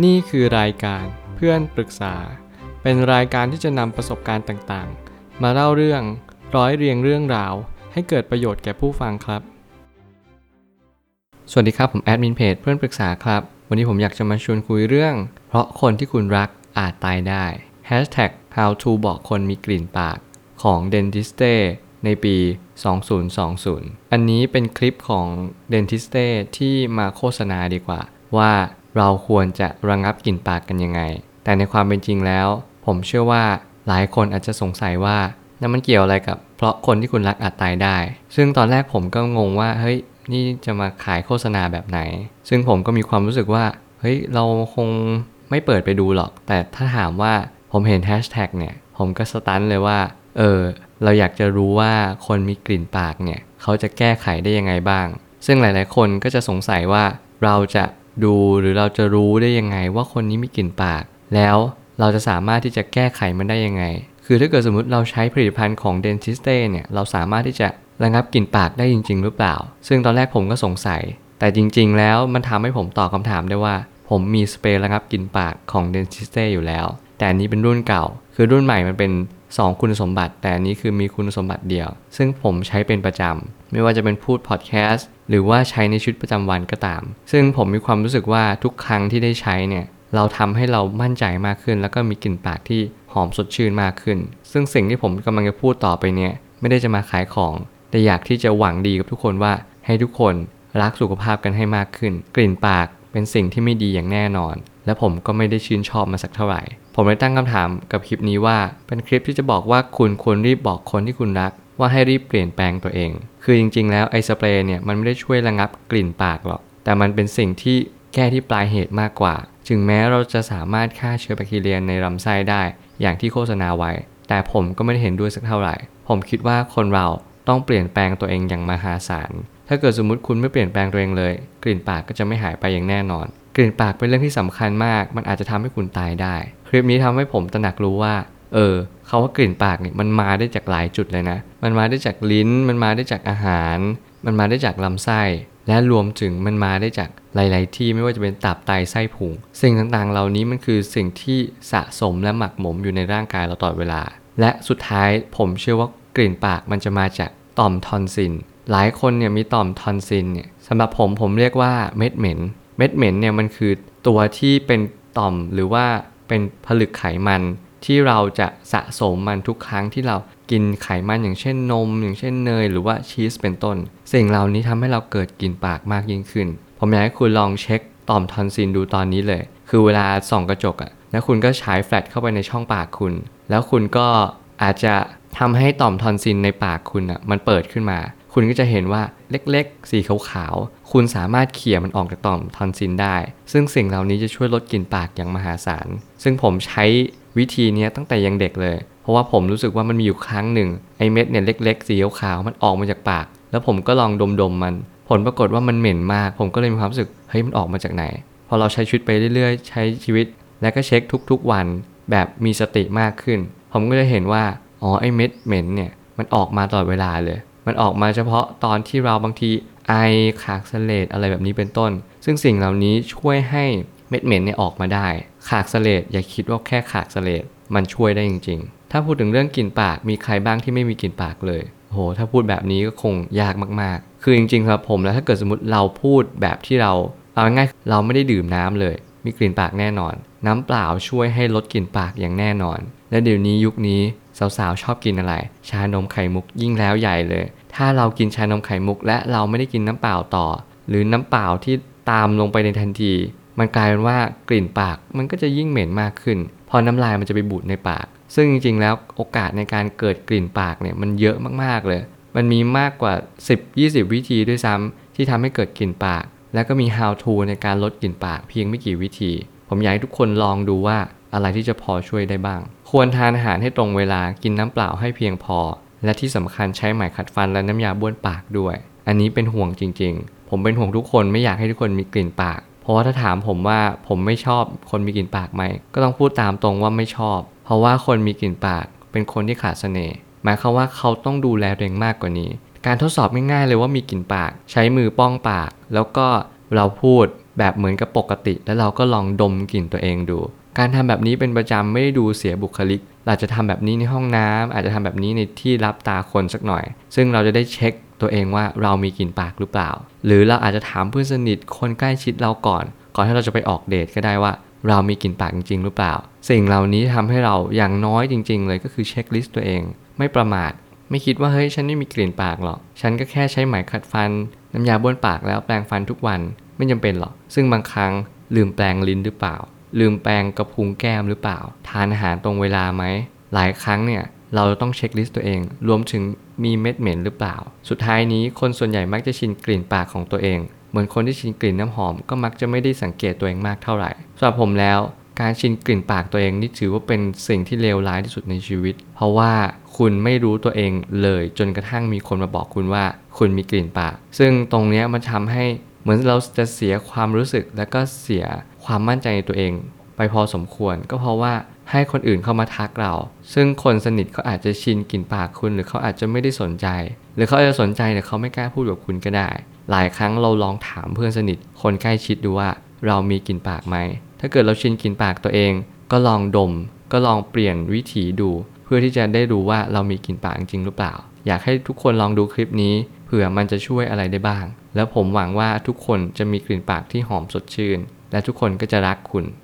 นี่คือรายการเพื่อนปรึกษา เป็นรายการที่จะนำประสบการณ์ต่างๆ มาเล่าเรื่องร้อยเรียงเรื่องราว ให้เกิดประโยชน์แก่ผู้ฟังครับ สวัสดีครับ ผมแอดมินเพจเพื่อนปรึกษาครับ วันนี้ผมอยากจะมาชวนคุยเรื่อง เพราะคนที่คุณรักอาจตายได้ Hashtag how to บอกคนมีกลิ่นปากของ Dentiste ในปี 2020 อันนี้เป็นคลิปของ Dentiste ที่มาโฆษณาดีกว่าว่า เราควรจะระงับกลิ่นปากกันยังไง แต่ในความเป็นจริงแล้ว ผมเชื่อว่าหลายคนอาจจะสงสัยว่านั่นมันเกี่ยวอะไรกับ เพราะคนที่คุณรักอาจตายได้ ซึ่งตอนแรกผมก็งงว่าเฮ้ยนี่จะมาขายโฆษณาแบบไหน ซึ่งผมก็มีความรู้สึกว่าเฮ้ยเราคงไม่เปิดไปดูหรอก แต่ถ้าถามว่าผมเห็นแฮชแท็กเนี่ยผมก็สตันเลยว่าเออเราอยากจะรู้ว่าคนมีกลิ่นปากเนี่ยเขาจะแก้ไขได้ยังไงบ้าง ซึ่งหลายๆ คนก็จะสงสัยว่าเราจะ ดูหรือเราจะรู้ได้ยังไงว่าคนนี้มีกลิ่นปาก แล้วเราจะสามารถที่จะแก้ไขมันได้ยังไง คือถ้าเกิดสมมติเราใช้ผลิตภัณฑ์ของ Dentiste เนี่ยเราสามารถที่จะระงับกลิ่นปากได้จริง ๆ หรือเปล่า ซึ่งตอนแรกผมก็สงสัย แต่จริง ๆ แล้วมันทำให้ผมตอบคำถามได้ว่า ผมมีสเปรย์ระงับกลิ่นปากของ Dentiste อยู่แล้ว แต่อันนี้เป็นรุ่นเก่า คือรุ่นใหม่มันเป็น2 คุณสมบัติ แต่อันนี้คือมีคุณสมบัติเดียว ซึ่งผมใช้เป็นประจำไม่ว่าจะเป็นพูดพอดแคสต์ หรือว่าใช้ในชีวิตประจำวันก็ตาม ซึ่งผมมีความรู้สึกว่าทุกครั้งที่ได้ใช้เนี่ยเราทำให้เรามั่นใจมากขึ้น แล้วก็มีกลิ่นปากที่หอมสดชื่นมากขึ้น ซึ่งสิ่งที่ผมกำลังจะพูดต่อไปเนี่ยไม่ได้จะมาขายของ แต่อยากที่จะหวังดีกับทุกคนว่าให้ทุกคนรักสุขภาพกันให้มากขึ้น กลิ่นปากเป็นสิ่งที่ไม่ดีอย่างแน่นอน และผมก็ไม่ได้ชื่นชอบมาสักเท่าไหร่ ผมเลยตั้งคำถามกับคลิปนี้ว่า เป็นคลิปที่จะบอกว่าคุณควรรีบบอกคนที่คุณรัก ว่าให้รีบเปลี่ยนแปลงตัวเอง คือจริง ๆ แล้วไอ้สเปรย์เนี่ยมันไม่ได้ช่วยระงับกลิ่นปากหรอก แต่มันเป็นสิ่งที่แก้ที่ปลายเหตุมากกว่า ถึงแม้เราจะสามารถฆ่าเชื้อแบคทีเรียในลำไส้ได้ อย่างที่โฆษณาไว้ แต่ผมก็ไม่ได้เห็นด้วยสักเท่าไหร่ ผมคิดว่าคนเราต้องเปลี่ยนแปลงตัวเองอย่างมหาศาล ถ้าเกิดสมมติคุณไม่เปลี่ยนแปลงตัวเองเลย กลิ่นปากก็จะไม่หายไปอย่างแน่นอน กลิ่นปากเป็นเรื่องที่สำคัญมาก มันอาจจะทำให้คุณตายได้ คลิปนี้ทำให้ผมตระหนักรู้ว่า เออเขาว่ากลิ่นปากเนี่ยมันมาได้จากหลายจุดเลยนะ มันมาได้จากลิ้น มันมาได้จากอาหาร มันมาได้จากลำไส้ และรวมถึงมันมาได้จากหลาย ๆ ที่ไม่ว่าจะเป็นตับไตไส้พุงสิ่งต่าง ๆ เหล่านี้มันคือสิ่งที่สะสมและหมักหมมอยู่ในร่างกายเราตลอดเวลา และสุดท้ายผมเชื่อว่ากลิ่นปากมันจะมาจากต่อมทอนซิลหลายคนเนี่ยมีต่อมทอนซิลเนี่ยสำหรับผมผมเรียกว่าเม็ดเหม็น เม็ดเหม็นเนี่ยมันคือตัวที่เป็นต่อมหรือว่าเป็นผลึกไขมัน ที่เราจะสะสมมันทุกครั้งที่เรากินไขมันอย่างเช่นนม อย่างเช่นเนย หรือว่าชีสเป็นต้น สิ่งเหล่านี้ทำให้เราเกิดกลิ่นปากมากยิ่งขึ้น ผมอยากให้คุณลองเช็คต่อมทอนซิลดูตอนนี้เลย คือเวลาส่องกระจกอะแล้วคุณก็ฉายแฟลชเข้าไปในช่องปากคุณ แล้วคุณก็อาจจะทำให้ต่อมทอนซิลในปากคุณอะมันเปิดขึ้นมา คุณก็จะเห็นว่าเล็กๆ สีขาวๆ คุณสามารถเขี่ยมันออกจากต่อมทอนซิลได้ ซึ่งสิ่งเหล่านี้จะช่วยลดกลิ่นปากอย่างมหาศาล ซึ่งผมใช้ วิธีนี้ตั้งแต่ยังเด็กเลย เพราะว่าผมรู้สึกว่ามันมีอยู่ครั้งหนึ่งไอเม็ดเนี่ยเล็ก ๆ สีขาวมันออกมาจากปาก แล้วผมก็ลองดมๆมัน ผลปรากฏว่ามันเหม็นมาก ผมก็เลยมีความรู้สึกเฮ้ยมันออกมาจากไหน พอเราใช้ชีวิตไปเรื่อยๆ ใช้ชีวิต แล้วก็เช็คทุกๆวัน แบบมีสติมากขึ้น ผมก็จะเห็นว่าอ๋อไอเม็ดเหม็นเนี่ยมันออกมาตลอดเวลาเลย มันออกมาเฉพาะตอนที่เราบางทีไอขากสเลดอะไรแบบนี้เป็นต้น ซึ่งสิ่งเหล่านี้ช่วยให้เม็ดเหม็นเนี่ยออกมาได้ ขากสเลดอย่าคิดว่าแค่ขากสเลดมันช่วยได้จริง ๆ ถ้าพูดถึงเรื่องกลิ่นปากมีใครบ้างที่ไม่มีกลิ่นปากเลยโห ถ้าพูดแบบนี้ก็คงยากมากๆ คือจริงๆครับผมแล้วถ้าเกิดสมมติเราพูดแบบที่เราเอาง่ายเราไม่ได้ดื่มน้ำเลย มีกลิ่นปากแน่นอน น้ำเปล่าช่วยให้ลดกลิ่นปากอย่างแน่นอน และเดี๋ยวนี้ยุคนี้สาวๆชอบกินอะไร ชานมไข่มุกยิ่งแล้วใหญ่เลย ถ้าเรากินชานมไข่มุก และเราไม่ได้กินน้ำเปล่าต่อ หรือน้ำเปล่าที่ตามลงไปในทันที มันกลายเป็นว่ากลิ่นปากมันก็จะยิ่งเหม็นมากขึ้น พอน้ำลายมันจะไปบูดในปาก ซึ่งจริงๆ แล้วโอกาสในการเกิดกลิ่นปากเนี่ยมันเยอะมากๆเลย มันมีมากกว่า 10-20 วิธีด้วยซ้ำที่ทำให้เกิดกลิ่นปาก แล้วก็มี how to ในการลดกลิ่นปากเพียงไม่กี่วิธี ผมอยากให้ทุกคนลองดูว่าอะไรที่จะพอช่วยได้บ้าง ควรทานอาหารให้ตรงเวลากินน้ำเปล่าให้เพียงพอ และที่สำคัญใช้ไหมขัดฟันและน้ำยาบ้วนปากด้วย อันนี้เป็นห่วงจริงๆ ผมเป็นห่วงทุกคนไม่อยากให้ทุกคนมีกลิ่นปาก เพราะว่าถ้าถามผมว่าผมไม่ชอบคนมีกลิ่นปากไหม ก็ต้องพูดตามตรงว่าไม่ชอบ เพราะว่าคนมีกลิ่นปากเป็นคนที่ขาดเสน่ห์หมายความว่าเขาต้องดูแลตัวเองมากกว่านี้ การทดสอบง่ายๆเลยว่ามีกลิ่นปาก ใช้มือป้องปาก แล้วก็เราพูดแบบเหมือนกับปกติ แล้วเราก็ลองดมกลิ่นตัวเองดู การทำแบบนี้เป็นประจำไม่ได้ดูเสียบุคลิก เราจะทำแบบนี้ในห้องน้ำอาจจะทำแบบนี้ในที่รับตาคนสักหน่อย ซึ่งเราจะได้เช็ค ตัวเองว่าเรามีกลิ่นปากหรือเปล่า หรือเราอาจจะถามเพื่อนสนิทคนใกล้ชิดเราก่อน ก่อนที่เราจะไปออกเดทก็ได้ว่าเรามีกลิ่นปากจริง ๆ หรือเปล่า สิ่งเหล่านี้ทำให้เราอย่างน้อยจริง ๆ เลยก็คือ checklist ตัวเอง ไม่ประมาท ไม่คิดว่าเฮ้ยฉันไม่มีกลิ่นปากหรอก ฉันก็แค่ใช้ไหมขัดฟัน น้ำยาบ้วนปากแล้วแปรงฟันทุกวันไม่จำเป็นหรอก ซึ่งบางครั้งลืมแปรงลิ้นหรือเปล่า ลืมแปรงกระพุ้งแก้มหรือเปล่า ทานอาหารตรงเวลาไหม หลายครั้งเนี่ยเราต้อง checklist ตัวเอง รวมถึง มีเม็ดเหม็นหรือเปล่า สุดท้ายนี้คนส่วนใหญ่มักจะชินกลิ่นปากของตัวเอง เหมือนคนที่ชินกลิ่นน้ำหอมก็มักจะไม่ได้สังเกตตัวเองมากเท่าไหร่สำหรับผมแล้ว การชินกลิ่นปากตัวเองนี่ถือว่าเป็นสิ่งที่เลวร้ายที่สุดในชีวิต เพราะว่าคุณไม่รู้ตัวเองเลยจนกระทั่งมีคนมาบอกคุณว่า คุณมีกลิ่นปาก ซึ่งตรงนี้มันทำให้เหมือนเราจะเสียความรู้สึกและก็เสียความมั่นใจในตัวเอง ไปพอสมควร ก็เพราะว่าให้คนอื่นเข้ามาทักเรา ซึ่งคนสนิทเขาอาจจะชินกลิ่นปากคุณ หรือเขาอาจจะไม่ได้สนใจ หรือเขาอาจจะสนใจแต่เขาไม่กล้าพูดกับคุณก็ได้ หลายครั้งเราลองถามเพื่อนสนิท คนใกล้ชิดดูว่า เรามีกลิ่นปากไหม ถ้าเกิดเราชินกลิ่นปากตัวเอง ก็ลองดม ก็ลองเปลี่ยนวิถีดู เพื่อที่จะได้รู้ว่าเรามีกลิ่นปากจริงหรือเปล่า อยากให้ทุกคนลองดูคลิปนี้เผื่อมันจะช่วยอะไรได้บ้าง แล้วผมหวังว่าทุกคนจะมีกลิ่นปากที่หอมสดชื่น และทุกคนก็จะรักคุณ